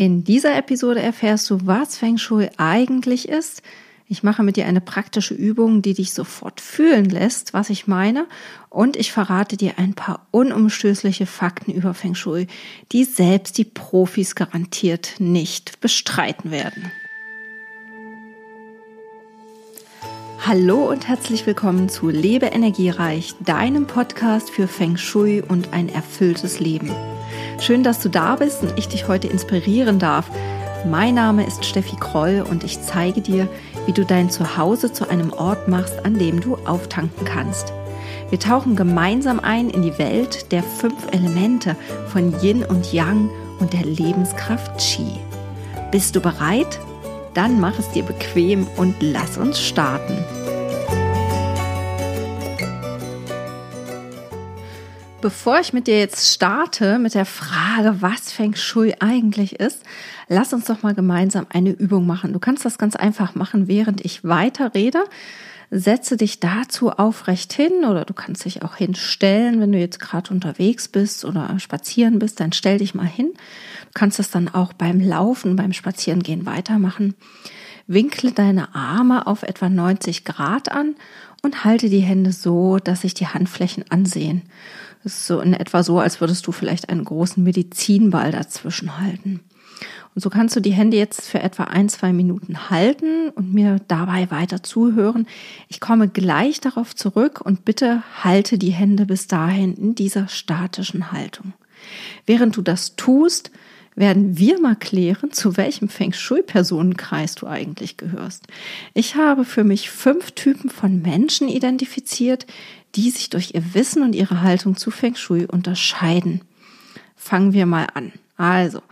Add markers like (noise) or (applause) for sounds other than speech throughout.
In dieser Episode erfährst du, was Feng Shui eigentlich ist. Ich mache mit dir eine praktische Übung, die dich sofort fühlen lässt, was ich meine. Und ich verrate dir ein paar unumstößliche Fakten über Feng Shui, die selbst die Profis garantiert nicht bestreiten werden. Hallo und herzlich willkommen zu Lebe Energiereich, deinem Podcast für Feng Shui und ein erfülltes Leben. Schön, dass du da bist und ich dich heute inspirieren darf. Mein Name ist Steffi Kroll und ich zeige dir, wie du dein Zuhause zu einem Ort machst, an dem du auftanken kannst. Wir tauchen gemeinsam ein in die Welt der fünf Elemente von Yin und Yang und der Lebenskraft Qi. Bist du bereit? Dann mach es dir bequem und lass uns starten. Bevor ich mit dir jetzt starte mit der Frage, was Feng Shui eigentlich ist, lass uns doch mal gemeinsam eine Übung machen. Du kannst das ganz einfach machen, während ich weiter rede. Setze dich dazu aufrecht hin oder du kannst dich auch hinstellen, wenn du jetzt gerade unterwegs bist oder spazieren bist, dann stell dich mal hin. Du kannst das dann auch beim Laufen, beim Spazierengehen weitermachen. Winkle deine Arme auf etwa 90 Grad an und halte die Hände so, dass sich die Handflächen ansehen. Das ist so in etwa so, als würdest du vielleicht einen großen Medizinball dazwischen halten. Und so kannst du die Hände jetzt für etwa ein, zwei Minuten halten und mir dabei weiter zuhören. Ich komme gleich darauf zurück und bitte halte die Hände bis dahin in dieser statischen Haltung. Während du das tust, werden wir mal klären, zu welchem Feng Shui-Personenkreis du eigentlich gehörst. Ich habe für mich fünf Typen von Menschen identifiziert, die sich durch ihr Wissen und ihre Haltung zu Feng Shui unterscheiden. Fangen wir mal an. Also,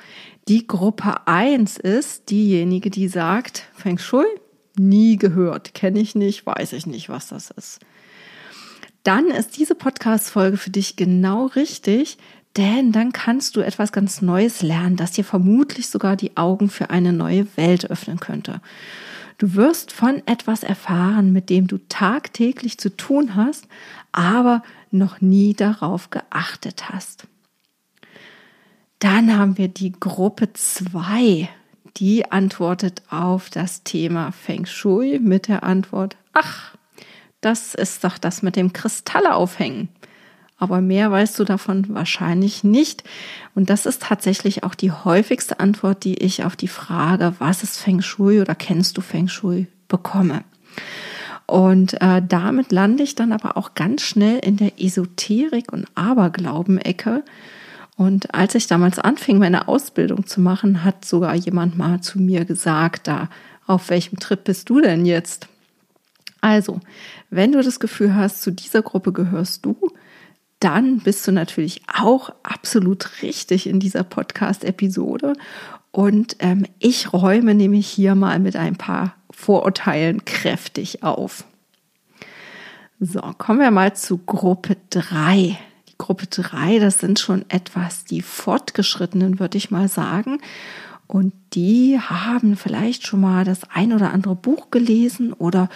die Gruppe eins ist diejenige, die sagt, Feng Shui, nie gehört, kenne ich nicht, weiß ich nicht, was das ist. Dann ist diese Podcast-Folge für dich genau richtig, denn dann kannst du etwas ganz Neues lernen, das dir vermutlich sogar die Augen für eine neue Welt öffnen könnte. Du wirst von etwas erfahren, mit dem du tagtäglich zu tun hast, aber noch nie darauf geachtet hast. Dann haben wir die Gruppe 2, die antwortet auf das Thema Feng Shui mit der Antwort, ach, das ist doch das mit dem Kristalle aufhängen aber mehr weißt du davon wahrscheinlich nicht. Und das ist tatsächlich auch die häufigste Antwort, die ich auf die Frage, was ist Feng Shui oder kennst du Feng Shui, bekomme. Und äh, damit lande ich dann aber auch ganz schnell in der Esoterik und Aberglauben-Ecke. Und als ich damals anfing, meine Ausbildung zu machen, hat sogar jemand mal zu mir gesagt, da, auf welchem Trip bist du denn jetzt? Also, wenn du das Gefühl hast, zu dieser Gruppe gehörst du, dann bist du natürlich auch absolut richtig in dieser Podcast-Episode. Und ähm, ich räume nämlich hier mal mit ein paar Vorurteilen kräftig auf. So, kommen wir mal zu Gruppe 3. Die Gruppe 3, das sind schon etwas die Fortgeschrittenen, würde ich mal sagen. Und die haben vielleicht schon mal das ein oder andere Buch gelesen oder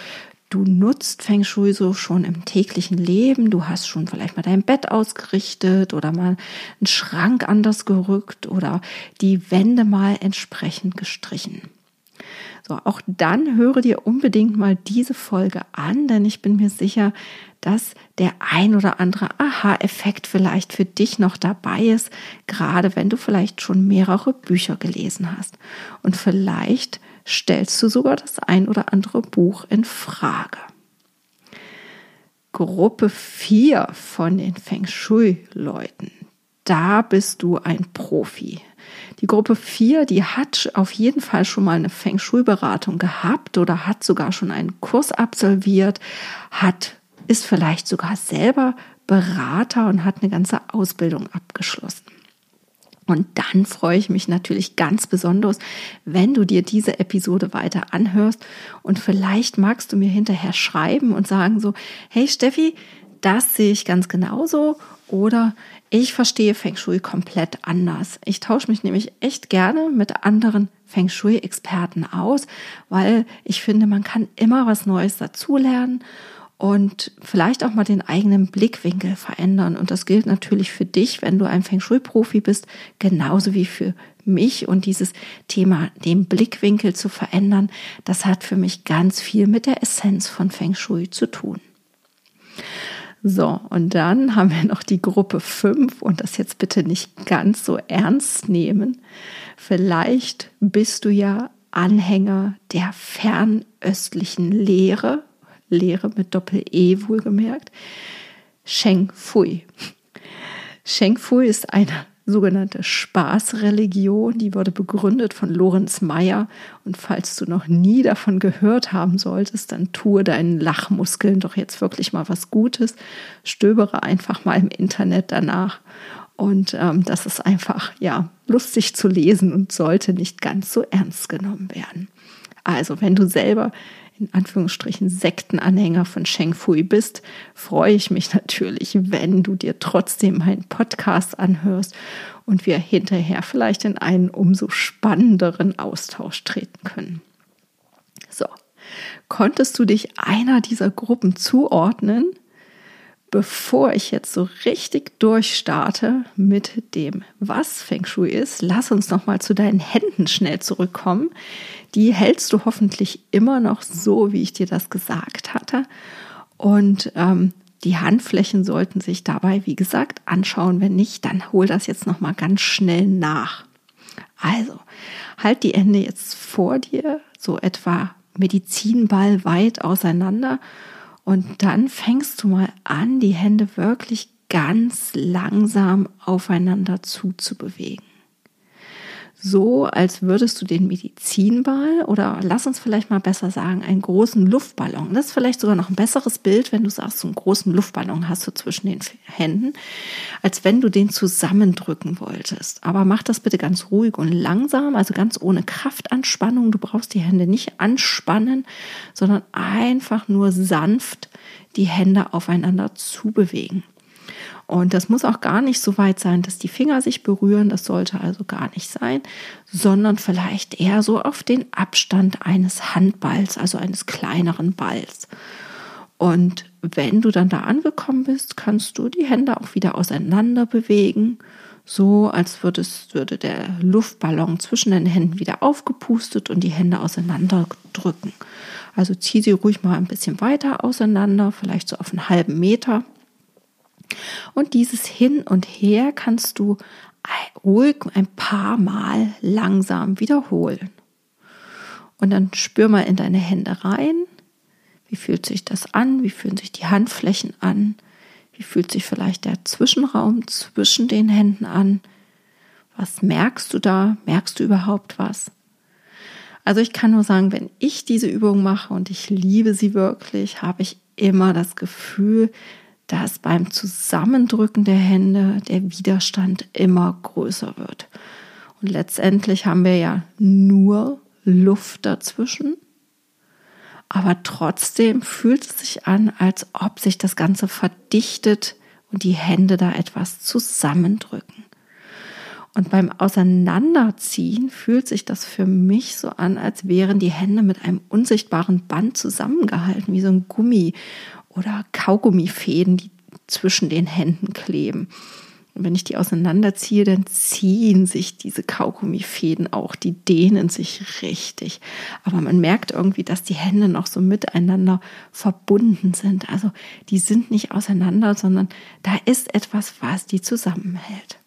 du nutzt Feng Shui so schon im täglichen Leben. Du hast schon vielleicht mal dein Bett ausgerichtet oder mal einen Schrank anders gerückt oder die Wände mal entsprechend gestrichen. So, auch dann höre dir unbedingt mal diese Folge an, denn ich bin mir sicher, dass der ein oder andere Aha-Effekt vielleicht für dich noch dabei ist, gerade wenn du vielleicht schon mehrere Bücher gelesen hast. Und vielleicht stellst du sogar das ein oder andere Buch in Frage. Gruppe 4 von den Feng Shui-Leuten. Da bist du ein Profi. Die Gruppe 4, die hat auf jeden Fall schon mal eine Feng Shui-Beratung gehabt oder hat sogar schon einen Kurs absolviert, hat, ist vielleicht sogar selber Berater und hat eine ganze Ausbildung abgeschlossen. Und dann freue ich mich natürlich ganz besonders, wenn du dir diese Episode weiter anhörst und vielleicht magst du mir hinterher schreiben und sagen so, hey Steffi, das sehe ich ganz genauso oder ich verstehe Feng Shui komplett anders. Ich tausche mich nämlich echt gerne mit anderen Feng Shui-Experten aus, weil ich finde, man kann immer was Neues dazulernen und vielleicht auch mal den eigenen Blickwinkel verändern. Und das gilt natürlich für dich, wenn du ein Feng Shui-Profi bist, genauso wie für mich. Und dieses Thema, den Blickwinkel zu verändern, das hat für mich ganz viel mit der Essenz von Feng Shui zu tun. So, und dann haben wir noch die Gruppe 5 und das jetzt bitte nicht ganz so ernst nehmen. Vielleicht bist du ja Anhänger der fernöstlichen Lehre, Lehre mit Doppel-E wohlgemerkt, Sheng Fui. Sheng Fui ist eine sogenannte Spaßreligion. Die wurde begründet von Lorenz Meyer. Und falls du noch nie davon gehört haben solltest, dann tue deinen Lachmuskeln doch jetzt wirklich mal was Gutes. Stöbere einfach mal im Internet danach. Und ähm, das ist einfach, ja, lustig zu lesen und sollte nicht ganz so ernst genommen werden. Also, wenn du selber in Anführungsstrichen Sektenanhänger von Sheng Fui bist, freue ich mich natürlich, wenn du dir trotzdem meinen Podcast anhörst und wir hinterher vielleicht in einen umso spannenderen Austausch treten können. So, konntest du dich einer dieser Gruppen zuordnen? Bevor ich jetzt so richtig durchstarte mit dem, was Feng Shui ist, lass uns noch mal zu deinen Händen schnell zurückkommen. Die hältst du hoffentlich immer noch so, wie ich dir das gesagt hatte. Und ähm, die Handflächen sollten sich dabei, wie gesagt, anschauen. Wenn nicht, dann hol das jetzt noch mal ganz schnell nach. Also halt die Hände jetzt vor dir, so etwa Medizinball weit auseinander und dann fängst du mal an, die Hände wirklich ganz langsam aufeinander zuzubewegen so, als würdest du den Medizinball oder lass uns vielleicht mal besser sagen, einen großen Luftballon. Das ist vielleicht sogar noch ein besseres Bild, wenn du sagst, so einen großen Luftballon hast du zwischen den Händen, als wenn du den zusammendrücken wolltest. Aber mach das bitte ganz ruhig und langsam, also ganz ohne Kraftanspannung. Du brauchst die Hände nicht anspannen, sondern einfach nur sanft die Hände aufeinander zubewegen. Und das muss auch gar nicht so weit sein, dass die Finger sich berühren. Das sollte also gar nicht sein, sondern vielleicht eher so auf den Abstand eines Handballs, also eines kleineren Balls. Und wenn du dann da angekommen bist, kannst du die Hände auch wieder auseinander bewegen, so als würdest, würde der Luftballon zwischen den Händen wieder aufgepustet und die Hände auseinander drücken. Also zieh sie ruhig mal ein bisschen weiter auseinander, vielleicht so auf einen halben Meter. Und dieses Hin und Her kannst du ruhig ein paar Mal langsam wiederholen. Und dann spür mal in deine Hände rein. Wie fühlt sich das an? Wie fühlen sich die Handflächen an? Wie fühlt sich vielleicht der Zwischenraum zwischen den Händen an? Was merkst du da? Merkst du überhaupt was? Also ich kann nur sagen, wenn ich diese Übung mache und ich liebe sie wirklich, habe ich immer das Gefühl, dass beim Zusammendrücken der Hände der Widerstand immer größer wird. Und letztendlich haben wir ja nur Luft dazwischen. Aber trotzdem fühlt es sich an, als ob sich das Ganze verdichtet und die Hände da etwas zusammendrücken. Und beim Auseinanderziehen fühlt sich das für mich so an, als wären die Hände mit einem unsichtbaren Band zusammengehalten, wie so ein Gummi oder Kaugummifäden, die zwischen den Händen kleben. Und wenn ich die auseinanderziehe, dann ziehen sich diese Kaugummifäden auch, die dehnen sich richtig. Aber man merkt irgendwie, dass die Hände noch so miteinander verbunden sind. Also die sind nicht auseinander, sondern da ist etwas, was die zusammenhält.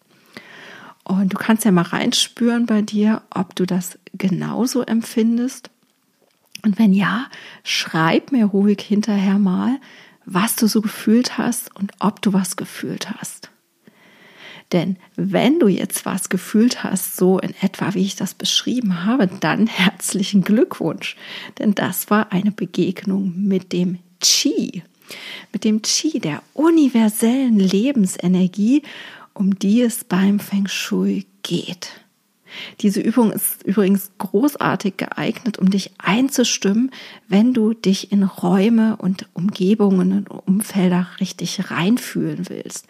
Und du kannst ja mal reinspüren bei dir, ob du das genauso empfindest und wenn ja, schreib mir ruhig hinterher mal, was du so gefühlt hast und ob du was gefühlt hast. Denn wenn du jetzt was gefühlt hast, so in etwa wie ich das beschrieben habe, dann herzlichen Glückwunsch. Denn das war eine Begegnung mit dem Qi. Mit dem Qi, der universellen Lebensenergie, um die es beim Feng Shui geht. Diese Übung ist übrigens großartig geeignet, um dich einzustimmen, wenn du dich in Räume und Umgebungen und Umfelder richtig reinfühlen willst,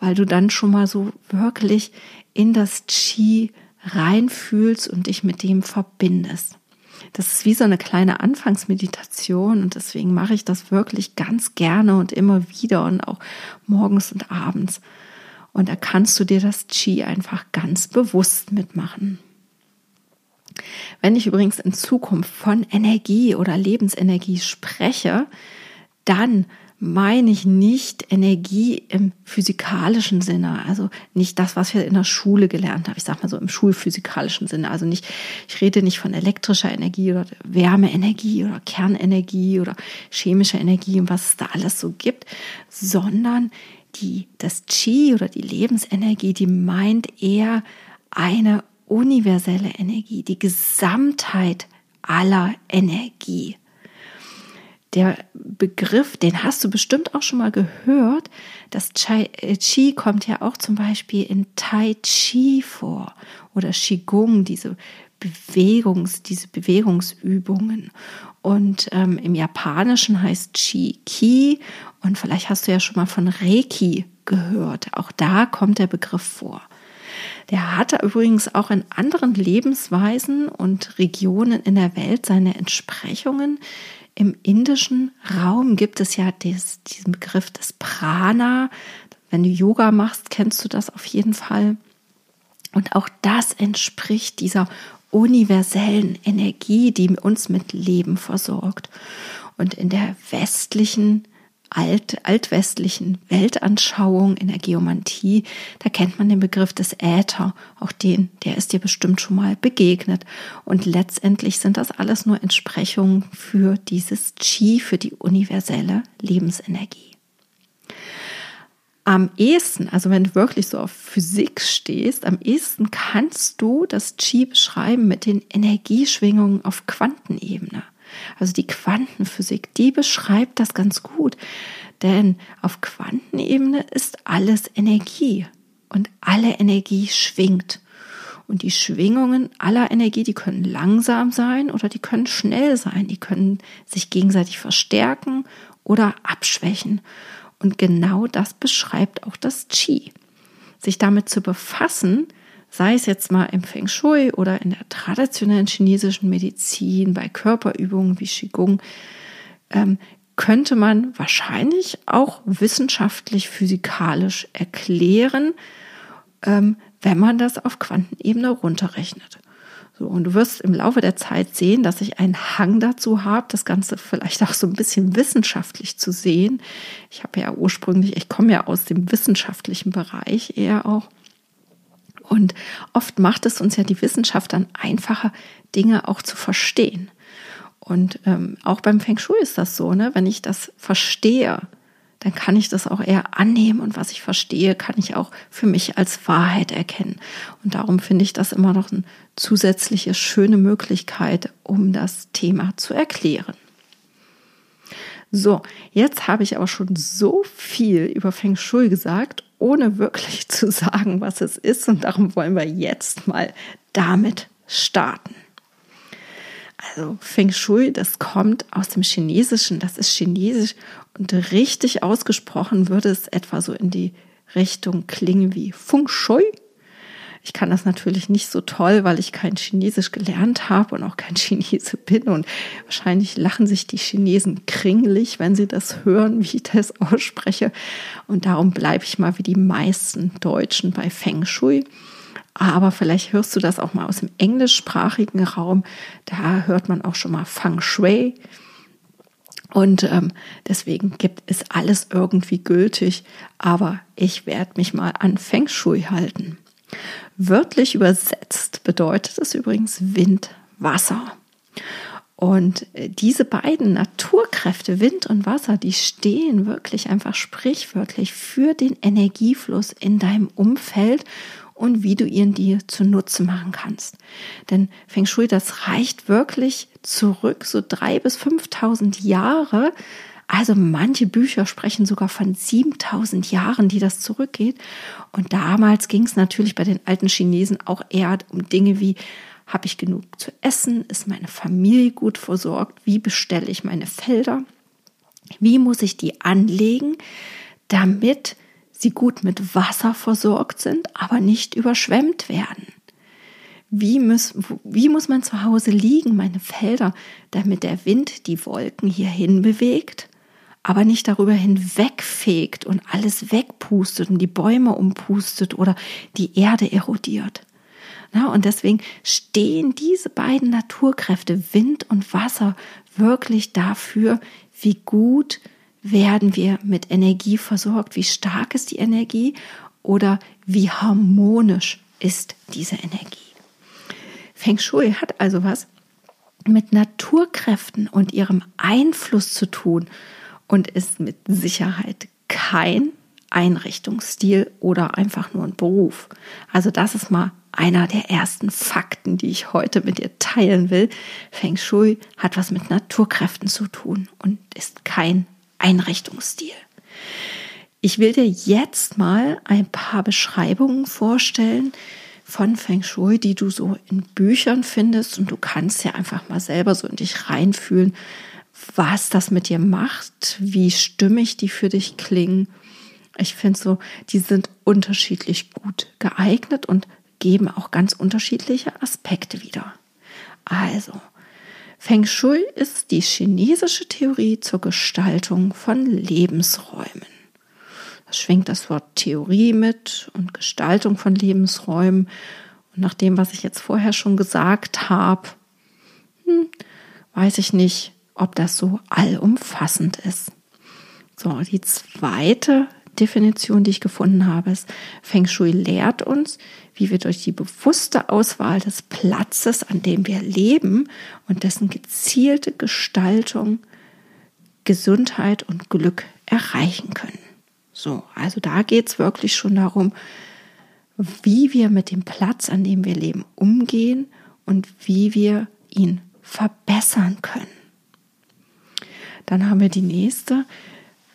weil du dann schon mal so wirklich in das Qi reinfühlst und dich mit dem verbindest. Das ist wie so eine kleine Anfangsmeditation und deswegen mache ich das wirklich ganz gerne und immer wieder und auch morgens und abends. Und da kannst du dir das Qi einfach ganz bewusst mitmachen. Wenn ich übrigens in Zukunft von Energie oder Lebensenergie spreche, dann meine ich nicht Energie im physikalischen Sinne, also nicht das, was wir in der Schule gelernt haben. Ich sage mal so im schulphysikalischen Sinne. Also nicht, ich rede nicht von elektrischer Energie oder Wärmeenergie oder Kernenergie oder chemischer Energie und was es da alles so gibt, sondern die, das Qi oder die Lebensenergie, die meint eher eine universelle Energie, die Gesamtheit aller Energie der Begriff, den hast du bestimmt auch schon mal gehört. Das äh, Qi kommt ja auch zum Beispiel in Tai Chi vor oder Qigong, diese Bewegungs, diese Bewegungsübungen. Und ähm, im Japanischen heißt Qi Ki und vielleicht hast du ja schon mal von Reiki gehört. Auch da kommt der Begriff vor. Der hatte übrigens auch in anderen Lebensweisen und Regionen in der Welt seine Entsprechungen. Im indischen Raum gibt es ja des, diesen Begriff des Prana. Wenn du Yoga machst, kennst du das auf jeden Fall. Und auch das entspricht dieser universellen Energie, die uns mit Leben versorgt. Und in der westlichen alt, altwestlichen Weltanschauung, in der Geomantie, da kennt man den Begriff des Äther. Auch den, der ist dir bestimmt schon mal begegnet. Und letztendlich sind das alles nur Entsprechungen für dieses Qi, für die universelle Lebensenergie. Am ehesten, also wenn du wirklich so auf Physik stehst, am ehesten kannst du das Qi beschreiben mit den Energieschwingungen auf Quantenebene. Also die Quantenphysik, die beschreibt das ganz gut. Denn auf Quantenebene ist alles Energie und alle Energie schwingt. Und die Schwingungen aller Energie, die können langsam sein oder die können schnell sein. Die können sich gegenseitig verstärken oder abschwächen. Und genau das beschreibt auch das Qi. Sich damit zu befassen, sei es jetzt mal im Feng Shui oder in der traditionellen chinesischen Medizin, bei Körperübungen wie Qigong, ähm, könnte man wahrscheinlich auch wissenschaftlich, physikalisch erklären, ähm, wenn man das auf Quantenebene runterrechnet. So, und du wirst im Laufe der Zeit sehen, dass ich einen Hang dazu habe, das Ganze vielleicht auch so ein bisschen wissenschaftlich zu sehen. Ich habe ja ursprünglich, ich komme ja aus dem wissenschaftlichen Bereich eher auch. Und oft macht es uns ja die Wissenschaft dann einfacher, Dinge auch zu verstehen. Und ähm, auch beim Feng Shui ist das so, ne? Wenn ich das verstehe, dann kann ich das auch eher annehmen und was ich verstehe, kann ich auch für mich als Wahrheit erkennen. Und darum finde ich das immer noch eine zusätzliche schöne Möglichkeit, um das Thema zu erklären. So, jetzt habe ich aber schon so viel über Feng Shui gesagt ohne wirklich (laughs) zu sagen, was es ist. Und darum wollen wir jetzt mal damit starten. Also Feng Shui, das kommt aus dem Chinesischen, das ist Chinesisch und richtig ausgesprochen würde es etwa so in die Richtung klingen wie Feng Shui ich kann das natürlich nicht so toll, weil ich kein Chinesisch gelernt habe und auch kein (laughs) Chinese bin. Und wahrscheinlich lachen sich die Chinesen kringelig, wenn sie das hören, wie ich das ausspreche. Und darum bleibe ich mal wie die meisten Deutschen bei Feng Shui. Aber vielleicht hörst du das auch mal aus dem englischsprachigen Raum. Da hört man auch schon mal Feng Shui. Und ähm, deswegen gibt es alles irgendwie gültig. Aber ich werde mich mal an Feng Shui halten. Wörtlich übersetzt bedeutet es übrigens Wind, Wasser. Und äh, diese beiden Naturkräfte, Wind und Wasser, die stehen wirklich einfach sprichwörtlich für den Energiefluss in deinem Umfeld und wie du ihn dir zunutze machen kannst. Denn Feng Shui, das reicht wirklich zurück, so drei bis 5.000 Jahre also manche Bücher sprechen sogar von 7000 Jahren, die das zurückgeht. Und damals ging es natürlich bei den alten Chinesen auch eher um Dinge wie, habe ich genug zu essen? Ist meine Familie gut versorgt? Wie bestelle ich meine Felder? Wie muss ich die anlegen, damit sie gut mit Wasser versorgt sind, aber nicht überschwemmt werden? wie muss, wie muss man zu Hause liegen, meine Felder, damit der Wind die Wolken hierhin bewegt, aber nicht darüber hinwegfegt und alles wegpustet und die Bäume umpustet oder die Erde erodiert. Na, und deswegen stehen diese beiden Naturkräfte, Wind und Wasser, wirklich dafür, wie gut werden wir mit Energie versorgt, wie stark ist die Energie oder wie harmonisch ist diese Energie. Feng Shui hat also was mit Naturkräften und ihrem Einfluss zu tun und ist mit Sicherheit kein Einrichtungsstil oder einfach nur ein Beruf. Also das ist mal einer der ersten Fakten, die ich heute mit dir teilen will. Feng Shui hat was mit Naturkräften zu tun und ist kein Einrichtungsstil. Ich will dir jetzt mal ein paar Beschreibungen vorstellen von Feng Shui, die du so in Büchern findest und du kannst ja einfach mal selber so in dich reinfühlen, was das mit dir macht, wie stimmig die für dich klingen. Ich finde so, die sind unterschiedlich gut geeignet und geben auch ganz unterschiedliche Aspekte wieder. Also, Feng Shui ist die chinesische Theorie zur Gestaltung von Lebensräumen. Da schwingt das Wort Theorie mit und Gestaltung von Lebensräumen. Und nach dem, was ich jetzt vorher schon gesagt habe, hm, weiß ich nicht, ob das so allumfassend ist. So, die zweite Definition, die ich gefunden habe, ist, Feng Shui lehrt uns, wie wir durch die bewusste Auswahl des Platzes, an dem wir leben und dessen gezielte Gestaltung Gesundheit und Glück erreichen können. So, also da geht es wirklich schon darum, wie wir mit dem Platz, an dem wir leben, umgehen und wie wir ihn verbessern können. Dann haben wir die nächste,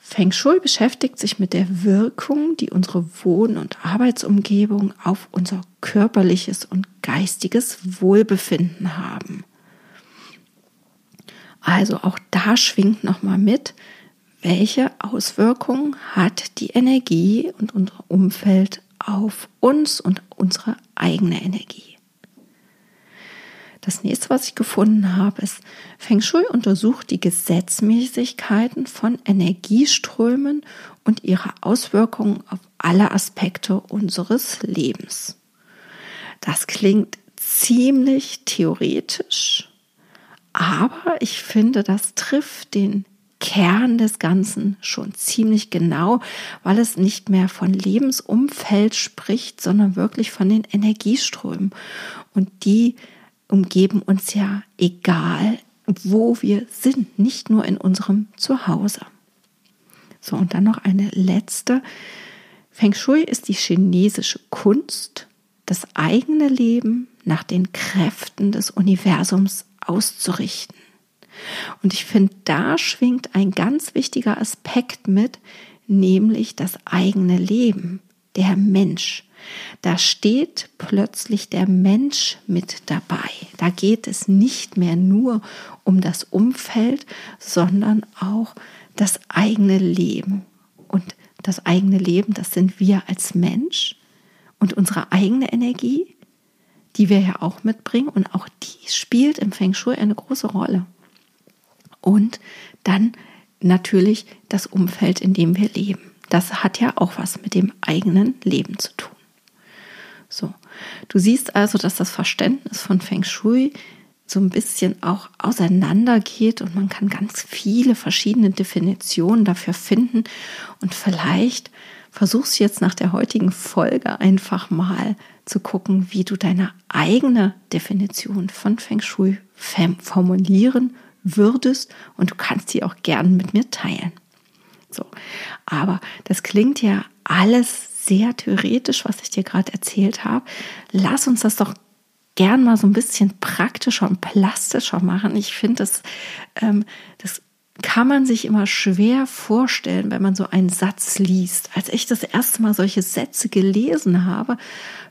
Feng Shui beschäftigt sich mit der Wirkung, die unsere Wohn- und Arbeitsumgebung auf unser körperliches und geistiges Wohlbefinden haben. Also auch da schwingt nochmal mit, welche Auswirkungen hat die Energie und unser Umfeld auf uns und unsere eigene Energie. Das nächste, was ich gefunden habe, ist, Feng Shui untersucht die Gesetzmäßigkeiten von Energieströmen und ihre Auswirkungen auf alle Aspekte unseres Lebens. Das klingt ziemlich theoretisch, aber ich finde, das trifft den Kern des Ganzen schon ziemlich genau, weil es nicht mehr von Lebensumfeld spricht, sondern wirklich von den Energieströmen. Und die umgeben uns ja egal, wo wir sind, nicht nur in unserem Zuhause. So, und dann noch eine letzte. Feng Shui ist die chinesische Kunst, das eigene Leben nach den Kräften des Universums auszurichten. Und ich finde, da schwingt ein ganz wichtiger Aspekt mit, nämlich das eigene Leben, der Mensch. Da steht plötzlich der Mensch mit dabei. Da geht es nicht mehr nur um das Umfeld, sondern auch das eigene Leben. Und das eigene Leben, das sind wir als Mensch und unsere eigene Energie, die wir ja auch mitbringen. Und auch die spielt im Feng Shui eine große Rolle. Und dann natürlich das Umfeld, in dem wir leben. Das hat ja auch was mit dem eigenen Leben zu tun. So. Du siehst also, dass das Verständnis von Feng Shui so ein bisschen auch auseinandergeht und man kann ganz viele verschiedene Definitionen dafür finden und vielleicht versuchst du jetzt nach der heutigen Folge einfach mal zu gucken, wie du deine eigene Definition von Feng Shui formulieren würdest und du kannst sie auch gern mit mir teilen. So, aber das klingt ja alles sehr theoretisch, was ich dir gerade erzählt habe. Lass uns das doch gern mal so ein bisschen praktischer und plastischer machen. Ich finde, das, ähm, das kann man sich immer schwer vorstellen, wenn man so einen Satz liest. Als ich das erste Mal solche Sätze gelesen habe, habe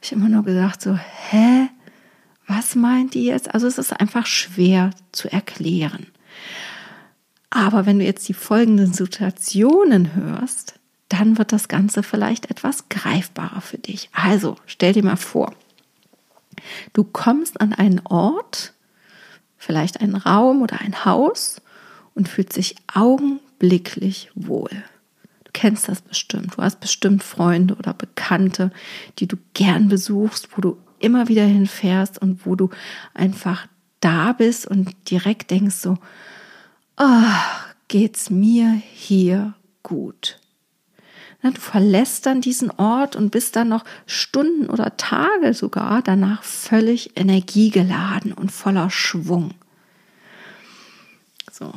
ich immer nur gedacht, so, hä? Was meint die jetzt? Also es ist einfach schwer zu erklären. Aber wenn du jetzt die folgenden Situationen hörst, dann wird das Ganze vielleicht etwas greifbarer für dich. Also stell dir mal vor, Du kommst an einen Ort, vielleicht einen Raum oder ein Haus und fühlst dich augenblicklich wohl. Du kennst das bestimmt. Du hast bestimmt Freunde oder Bekannte, die du gern besuchst, wo du immer wieder hinfährst und wo du einfach da bist und direkt denkst so, oh, geht's mir hier gut. Du verlässt dann diesen Ort und bist dann noch Stunden oder Tage sogar danach völlig energiegeladen und voller Schwung. So.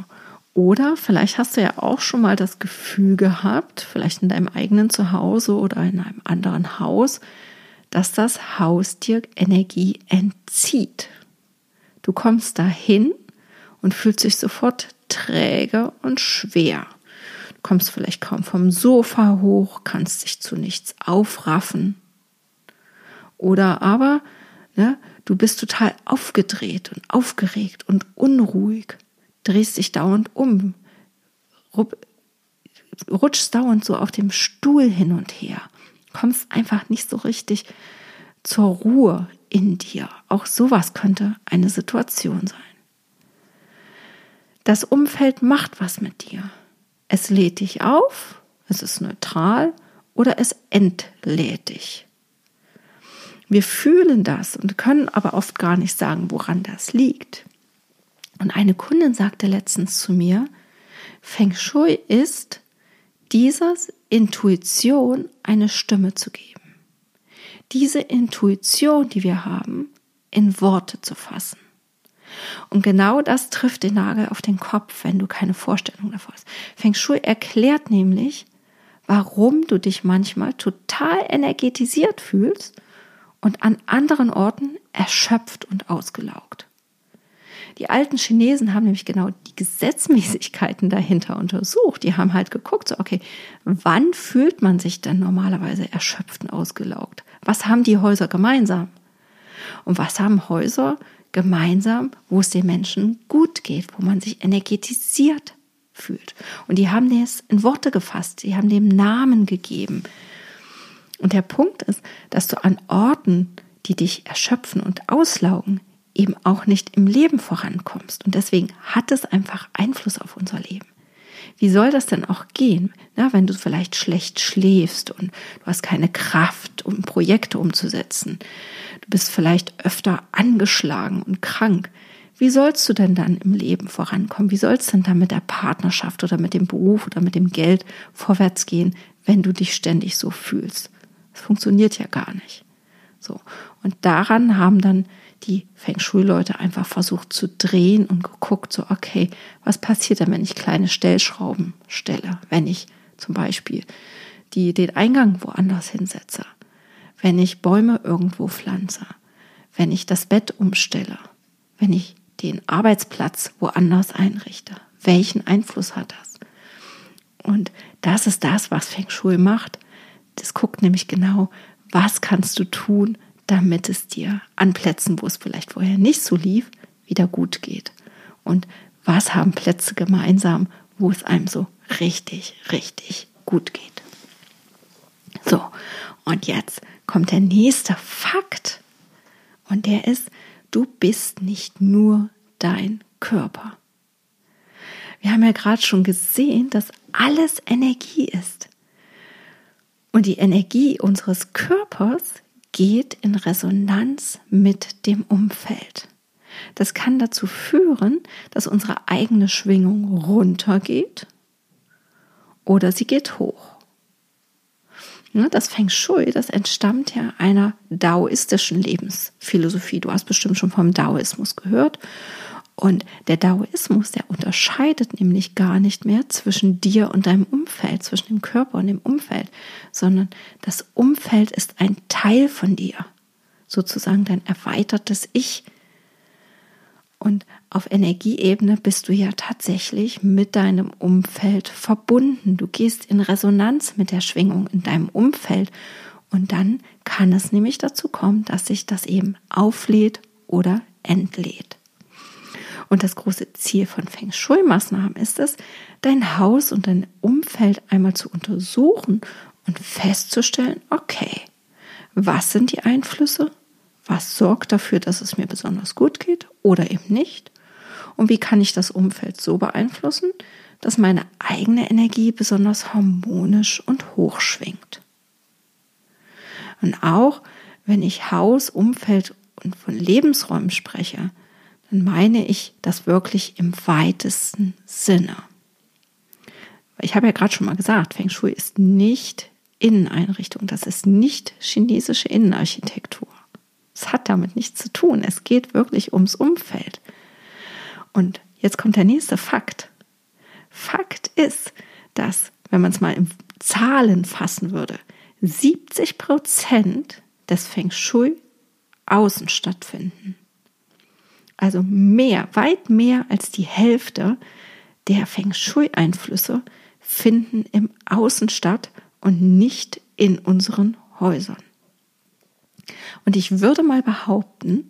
Oder vielleicht hast du ja auch schon mal das Gefühl gehabt, vielleicht in deinem eigenen Zuhause oder in einem anderen Haus, dass das Haus dir Energie entzieht. Du kommst dahin und fühlst dich sofort träge und schwer. Kommst vielleicht kaum vom Sofa hoch, kannst dich zu nichts aufraffen. Oder aber ne, du bist total aufgedreht und aufgeregt und unruhig, drehst dich dauernd um, rutschst dauernd so auf dem Stuhl hin und her, kommst einfach nicht so richtig zur Ruhe in dir. Auch sowas könnte eine Situation sein. Das Umfeld macht was mit dir. Es lädt dich auf, es ist neutral oder es entlädt dich. Wir fühlen das und können aber oft gar nicht sagen, woran das liegt. Und eine Kundin sagte letztens zu mir, Feng Shui ist, dieser Intuition eine Stimme zu geben. Diese Intuition, die wir haben, in Worte zu fassen. Und genau das trifft den Nagel auf den Kopf, wenn du keine Vorstellung davor hast. Feng Shui erklärt nämlich, warum du dich manchmal total energetisiert fühlst und an anderen Orten erschöpft und ausgelaugt. Die alten Chinesen haben nämlich genau die Gesetzmäßigkeiten dahinter untersucht. Die haben halt geguckt, so, okay, wann fühlt man sich denn normalerweise erschöpft und ausgelaugt? Was haben die Häuser gemeinsam? Und was haben Häuser gemeinsam, wo es den Menschen gut geht, wo man sich energetisiert fühlt. Und die haben das in Worte gefasst, die haben dem Namen gegeben. Und der Punkt ist, dass du an Orten, die dich erschöpfen und auslaugen, eben auch nicht im Leben vorankommst. Und deswegen hat es einfach Einfluss auf unser Leben. Wie soll das denn auch gehen, na, wenn du vielleicht schlecht schläfst und du hast keine Kraft, um Projekte umzusetzen? Du bist vielleicht öfter angeschlagen und krank. Wie sollst du denn dann im Leben vorankommen? Wie sollst du denn dann mit der Partnerschaft oder mit dem Beruf oder mit dem Geld vorwärts gehen, wenn du dich ständig so fühlst? Das funktioniert ja gar nicht. So. Und daran haben dann die Feng Shui-Leute einfach versucht zu drehen und geguckt, so, okay, was passiert denn, wenn ich kleine Stellschrauben stelle? Wenn ich zum Beispiel die, den Eingang woanders hinsetze? Wenn ich Bäume irgendwo pflanze? Wenn ich das Bett umstelle? Wenn ich den Arbeitsplatz woanders einrichte? Welchen Einfluss hat das? Und das ist das, was Feng Shui macht. Das guckt nämlich genau, was kannst du tun, damit es dir an Plätzen, wo es vielleicht vorher nicht so lief, wieder gut geht. Und was haben Plätze gemeinsam, wo es einem so richtig, richtig gut geht. So, und jetzt kommt der nächste Fakt. Und der ist, du bist nicht nur dein Körper. Wir haben ja gerade schon gesehen, dass alles Energie ist. Und die Energie unseres Körpers geht in Resonanz mit dem Umfeld. Das kann dazu führen, dass unsere eigene Schwingung runtergeht oder sie geht hoch. Das Feng Shui, das entstammt ja einer daoistischen Lebensphilosophie. Du hast bestimmt schon vom Daoismus gehört. Und der Daoismus, der unterscheidet nämlich gar nicht mehr zwischen dir und deinem Umfeld, zwischen dem Körper und dem Umfeld, sondern das Umfeld ist ein Teil von dir, sozusagen dein erweitertes Ich. Und auf Energieebene bist du ja tatsächlich mit deinem Umfeld verbunden. Du gehst in Resonanz mit der Schwingung in deinem Umfeld und dann kann es nämlich dazu kommen, dass sich das eben auflädt oder entlädt. Und das große Ziel von Feng Shui-Maßnahmen ist es, dein Haus und dein Umfeld einmal zu untersuchen und festzustellen, okay, was sind die Einflüsse? Was sorgt dafür, dass es mir besonders gut geht oder eben nicht? Und wie kann ich das Umfeld so beeinflussen, dass meine eigene Energie besonders harmonisch und hoch schwingt? Und auch wenn ich Haus, Umfeld und von Lebensräumen spreche, dann meine ich das wirklich im weitesten Sinne. Ich habe ja gerade schon mal gesagt, Feng Shui ist nicht Inneneinrichtung, das ist nicht chinesische Innenarchitektur. Es hat damit nichts zu tun. Es geht wirklich ums Umfeld. Und jetzt kommt der nächste Fakt. Fakt ist, dass, wenn man es mal in Zahlen fassen würde, 70 Prozent des Feng Shui außen stattfinden. Also mehr, weit mehr als die Hälfte der Feng Shui-Einflüsse finden im Außen statt und nicht in unseren Häusern. Und ich würde mal behaupten,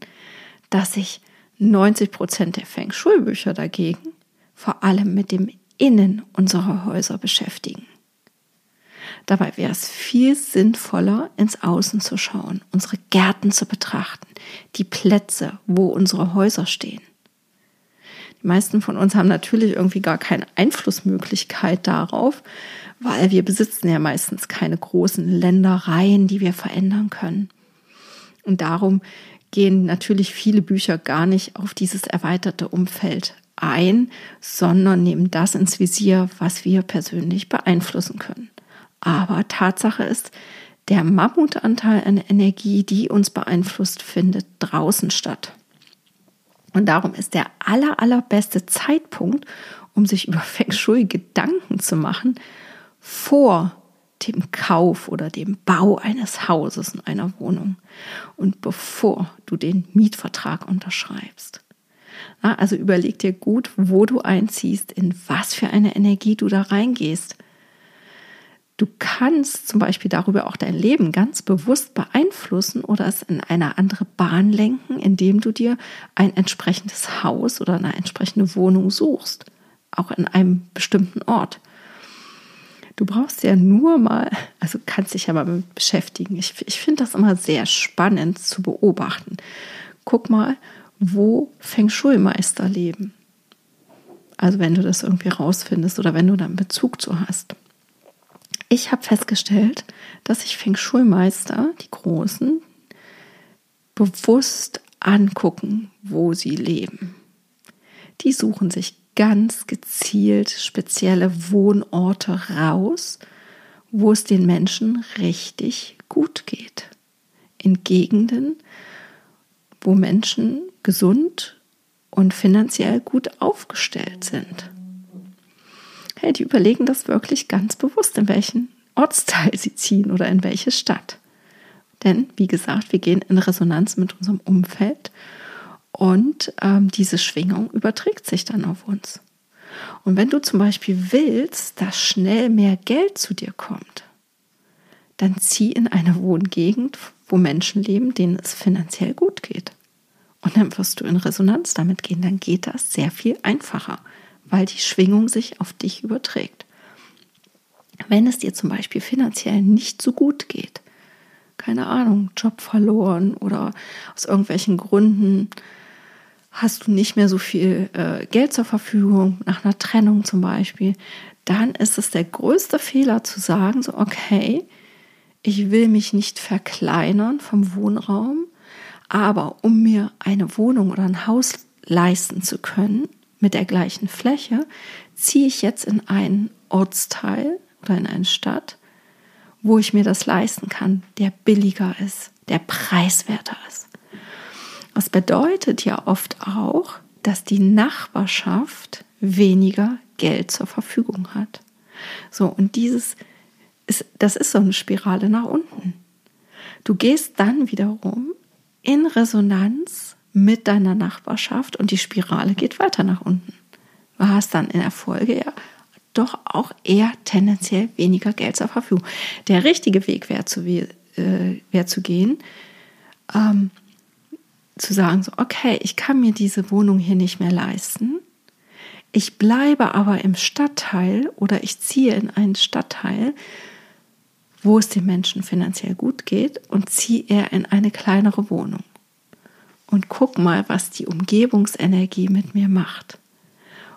dass sich 90 Prozent der Feng Shui-Bücher dagegen vor allem mit dem Innen unserer Häuser beschäftigen. Dabei wäre es viel sinnvoller, ins Außen zu schauen, unsere Gärten zu betrachten, die Plätze, wo unsere Häuser stehen. Die meisten von uns haben natürlich irgendwie gar keine Einflussmöglichkeit darauf, weil wir besitzen ja meistens keine großen Ländereien, die wir verändern können. Und darum gehen natürlich viele Bücher gar nicht auf dieses erweiterte Umfeld ein, sondern nehmen das ins Visier, was wir persönlich beeinflussen können. Aber Tatsache ist, der Mammutanteil an Energie, die uns beeinflusst, findet draußen statt. Und darum ist der aller, allerbeste Zeitpunkt, um sich über (laughs) Feng Shui Gedanken zu machen, vor dem Kauf oder dem Bau eines Hauses und einer Wohnung und bevor du den Mietvertrag unterschreibst. also überleg dir gut, wo du einziehst, in was für eine Energie du da reingehst – Du kannst zum Beispiel darüber auch dein Leben ganz bewusst beeinflussen oder es in eine andere Bahn lenken, indem du dir ein entsprechendes Haus oder eine entsprechende Wohnung suchst, auch in einem bestimmten Ort. Du brauchst ja nur mal, also kannst dich ja mal damit beschäftigen. Ich, ich finde das immer sehr spannend zu beobachten. Guck mal, wo Feng Shui-Meister leben. Also wenn du das irgendwie rausfindest oder wenn du da einen Bezug zu hast. Ich habe festgestellt, dass sich Feng Shui-Meister, die Großen, bewusst angucken, wo sie leben. Die suchen sich ganz gezielt spezielle Wohnorte raus, wo es den Menschen richtig gut geht. In Gegenden, wo Menschen gesund und finanziell gut aufgestellt sind hey, die überlegen das wirklich ganz bewusst, in welchen Ortsteil sie ziehen oder in welche Stadt. Denn, wie gesagt, wir gehen in Resonanz mit unserem Umfeld und ähm, diese Schwingung überträgt sich dann auf uns. Und wenn du zum Beispiel willst, dass schnell mehr Geld zu dir kommt, dann zieh in eine Wohngegend, wo Menschen leben, denen es finanziell gut geht. Und dann wirst du in Resonanz damit gehen. Dann geht das sehr viel einfacher weil die Schwingung sich auf dich überträgt. Wenn es dir zum Beispiel finanziell nicht so gut geht, keine Ahnung, Job verloren oder aus irgendwelchen Gründen hast du nicht mehr so viel äh, Geld zur Verfügung, nach einer Trennung zum Beispiel, dann ist es der größte Fehler zu sagen, so, okay, ich will mich nicht verkleinern vom Wohnraum, aber um mir eine Wohnung oder ein Haus leisten zu können, mit der gleichen Fläche ziehe ich jetzt in einen Ortsteil oder in eine Stadt, wo ich mir das leisten kann, der billiger ist, der preiswerter ist. Das bedeutet ja oft auch, dass die Nachbarschaft weniger Geld zur Verfügung hat. So, und dieses ist, das ist so eine Spirale nach unten. Du gehst dann wiederum in Resonanz mit deiner Nachbarschaft und die Spirale geht weiter nach unten. Du hast dann in der Folge ja doch auch eher tendenziell weniger Geld zur Verfügung. Der richtige Weg wäre zu, äh, wär zu gehen, ähm, zu sagen, so, okay, ich kann mir diese Wohnung hier nicht mehr leisten. Ich bleibe aber im Stadtteil oder ich ziehe in einen Stadtteil, wo es den Menschen finanziell gut geht und ziehe eher in eine kleinere Wohnung. Und guck mal, was die Umgebungsenergie mit mir macht.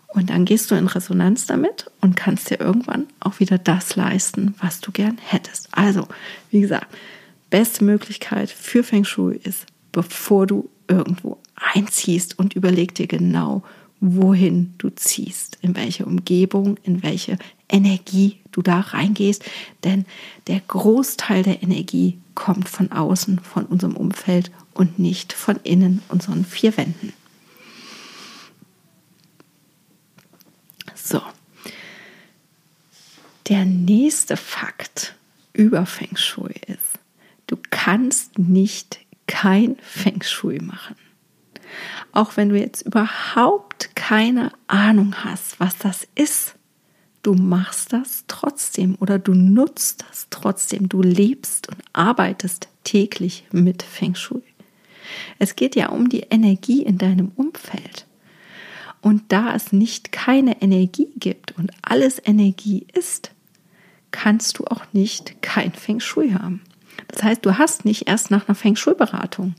Und dann gehst du in Resonanz damit und kannst dir irgendwann auch wieder das leisten, was du gern hättest. Also, wie gesagt, beste Möglichkeit für Feng Shui ist, bevor du irgendwo einziehst und überleg dir genau, wohin du ziehst, in welche Umgebung, in welche Energie du da reingehst. Denn der Großteil der Energie kommt von außen, von unserem Umfeld und nicht von innen unseren vier Wänden. So. Der nächste Fakt über Feng Shui ist, du kannst nicht kein Feng Shui machen. Auch wenn du jetzt überhaupt keine Ahnung hast, was das ist, du machst das trotzdem oder du nutzt das trotzdem. Du lebst und arbeitest täglich mit Feng Shui. Es geht ja um die Energie in deinem Umfeld. Und da es nicht keine Energie gibt und alles Energie ist, kannst du auch nicht kein Feng Shui haben. Das heißt, du hast nicht erst nach einer Feng Shui-Beratung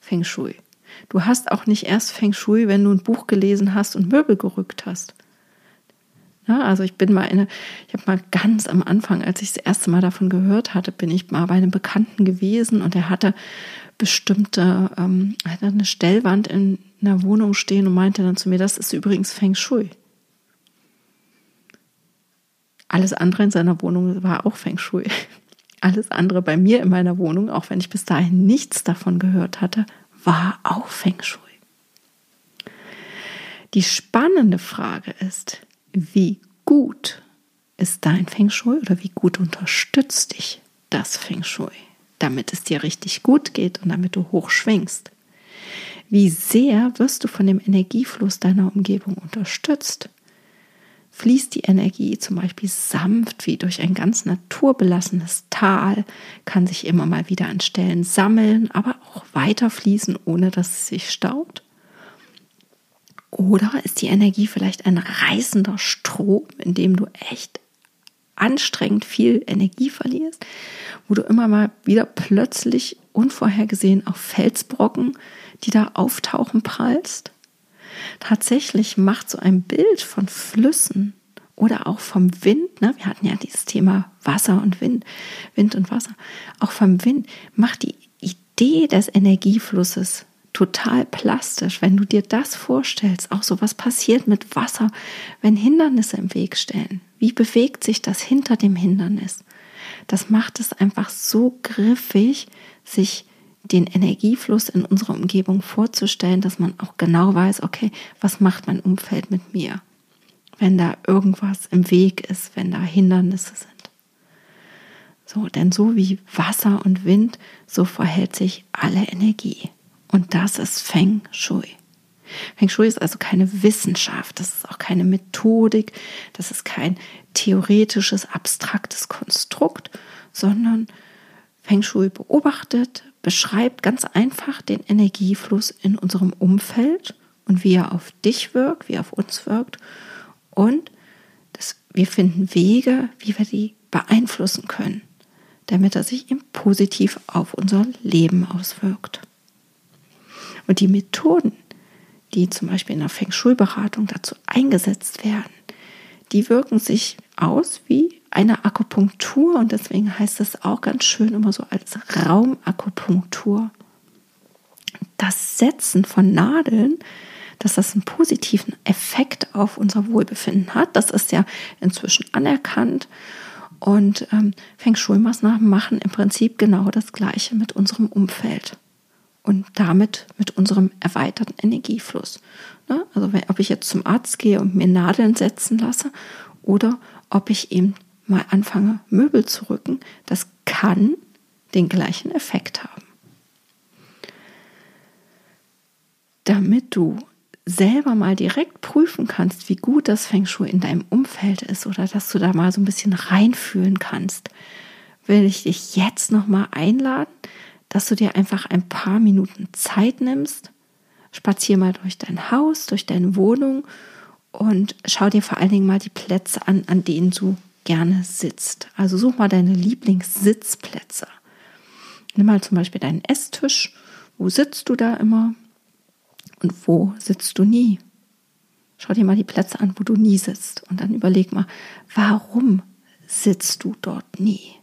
Feng Shui. Du hast auch nicht erst Feng Shui, wenn du ein Buch gelesen hast und Möbel gerückt hast. Ja, also ich bin mal eine, ich habe mal ganz am Anfang, als ich das erste Mal davon gehört hatte, bin ich mal bei einem Bekannten gewesen und er hatte bestimmte, ähm, hatte eine Stellwand in einer Wohnung stehen und meinte dann zu mir, das ist übrigens Feng Shui. Alles andere in seiner Wohnung war auch Feng Shui. (laughs) Alles andere bei mir in meiner Wohnung, auch wenn ich bis dahin nichts davon gehört hatte, war auch Feng Shui. Die spannende Frage ist, wie gut ist dein Feng Shui oder wie gut unterstützt dich das Feng Shui, damit es dir richtig gut geht und damit du hoch schwingst? Wie sehr wirst du von dem Energiefluss deiner Umgebung unterstützt? fließt die Energie zum Beispiel sanft wie durch ein ganz naturbelassenes Tal, kann sich immer mal wieder an Stellen sammeln, aber auch weiter fließen, ohne dass es sich staut? Oder ist die Energie vielleicht ein reißender Strom, in dem du echt anstrengend viel Energie verlierst, wo du immer mal wieder plötzlich unvorhergesehen auf Felsbrocken, die da auftauchen, prallst? Tatsächlich macht so ein Bild von Flüssen oder auch vom Wind, ne? wir hatten ja dieses Thema Wasser und Wind, Wind und Wasser, auch vom Wind macht die Idee des Energieflusses total plastisch, wenn du dir das vorstellst, auch so was passiert mit Wasser, wenn Hindernisse im Weg stellen. Wie bewegt sich das hinter dem Hindernis? Das macht es einfach so griffig, sich den Energiefluss in unserer Umgebung vorzustellen, dass man auch genau weiß, okay, was macht mein Umfeld mit mir, wenn da irgendwas im Weg ist, wenn da Hindernisse sind. So, denn so wie Wasser und Wind, so verhält sich alle Energie. Und das ist Feng Shui. Feng Shui ist also keine Wissenschaft, das ist auch keine Methodik, das ist kein theoretisches, abstraktes Konstrukt, sondern Feng Shui beobachtet, beschreibt ganz einfach den Energiefluss in unserem Umfeld und wie er auf dich wirkt, wie er auf uns wirkt. Und das, wir finden Wege, wie wir die beeinflussen können, damit er sich eben positiv auf unser Leben auswirkt. Und die Methoden, die zum Beispiel in der Feng Shui-Beratung dazu eingesetzt werden, die wirken sich aus wie eine Akupunktur und deswegen heißt es auch ganz schön immer so als Raumakupunktur. Das Setzen von Nadeln, dass das einen positiven Effekt auf unser Wohlbefinden hat, das ist ja inzwischen anerkannt. Und ähm, Feng Shui-Maßnahmen machen im Prinzip genau das Gleiche mit unserem Umfeld und damit mit unserem erweiterten Energiefluss. Ne? Also ob ich jetzt zum Arzt gehe und mir Nadeln setzen lasse oder ob ich eben mal anfange, Möbel zu rücken, das kann den gleichen Effekt haben. Damit du selber mal direkt prüfen kannst, wie gut das Feng Shui in deinem Umfeld ist oder dass du da mal so ein bisschen reinfühlen kannst, will ich dich jetzt noch mal einladen, dass du dir einfach ein paar Minuten Zeit nimmst, spazier mal durch dein Haus, durch deine Wohnung und schau dir vor allen Dingen mal die Plätze an, an denen du gerne sitzt. Also such mal deine Lieblingssitzplätze. Nimm mal zum Beispiel deinen Esstisch. Wo sitzt du da immer? Und wo sitzt du nie? Schau dir mal die Plätze an, wo du nie sitzt. Und dann überleg mal, warum sitzt du dort nie?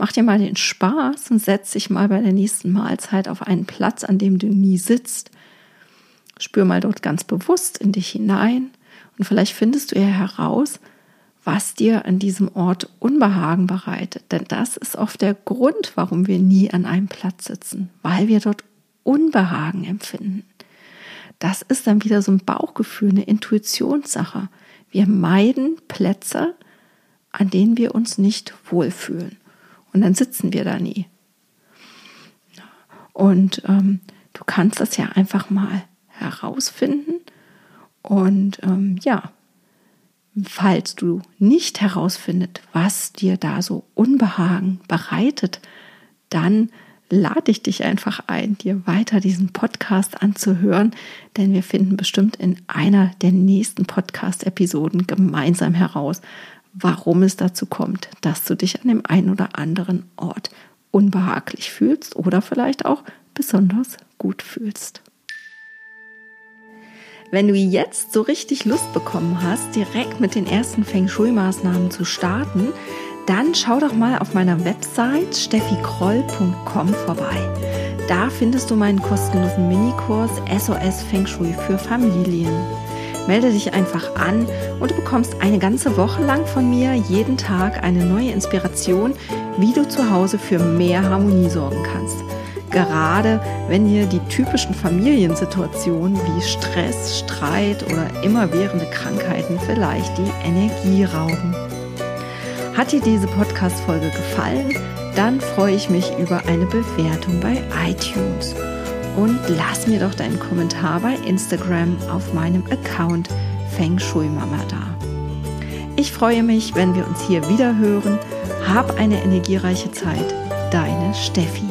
Mach dir mal den Spaß und setz dich mal bei der nächsten Mahlzeit auf einen Platz, an dem du nie sitzt. Spür mal dort ganz bewusst in dich hinein und vielleicht findest du ja heraus, was dir an diesem Ort Unbehagen bereitet. Denn das ist oft der Grund, warum wir nie an einem Platz sitzen, weil wir dort Unbehagen empfinden. Das ist dann wieder so ein Bauchgefühl, eine Intuitionssache. Wir meiden Plätze, an denen wir uns nicht wohlfühlen. Und dann sitzen wir da nie. Und ähm, du kannst das ja einfach mal herausfinden. Und ähm, ja, falls du nicht herausfindest, was dir da so Unbehagen bereitet, dann lade ich dich einfach ein, dir weiter diesen Podcast anzuhören, denn wir finden bestimmt in einer der nächsten Podcast-Episoden gemeinsam heraus, warum es dazu kommt, dass du dich an dem einen oder anderen Ort unbehaglich fühlst oder vielleicht auch besonders gut fühlst. Wenn du jetzt so richtig Lust bekommen hast, direkt mit den ersten Feng Shui-Maßnahmen zu starten, dann schau doch mal auf meiner Website steffikroll.com vorbei. Da findest du meinen kostenlosen Minikurs SOS Feng Shui für Familien. Melde dich einfach an und du bekommst eine ganze Woche lang von mir jeden Tag eine neue Inspiration, wie du zu Hause für mehr Harmonie sorgen kannst. Gerade wenn dir die typischen Familiensituationen wie Stress, Streit oder immerwährende Krankheiten vielleicht die Energie rauben. Hat dir diese Podcast-Folge gefallen? Dann freue ich mich über eine Bewertung bei iTunes und lass mir doch deinen Kommentar bei Instagram auf meinem Account Feng Shui Mama da. Ich freue mich, wenn wir uns hier wieder hören. Hab eine energiereiche Zeit. Deine Steffi.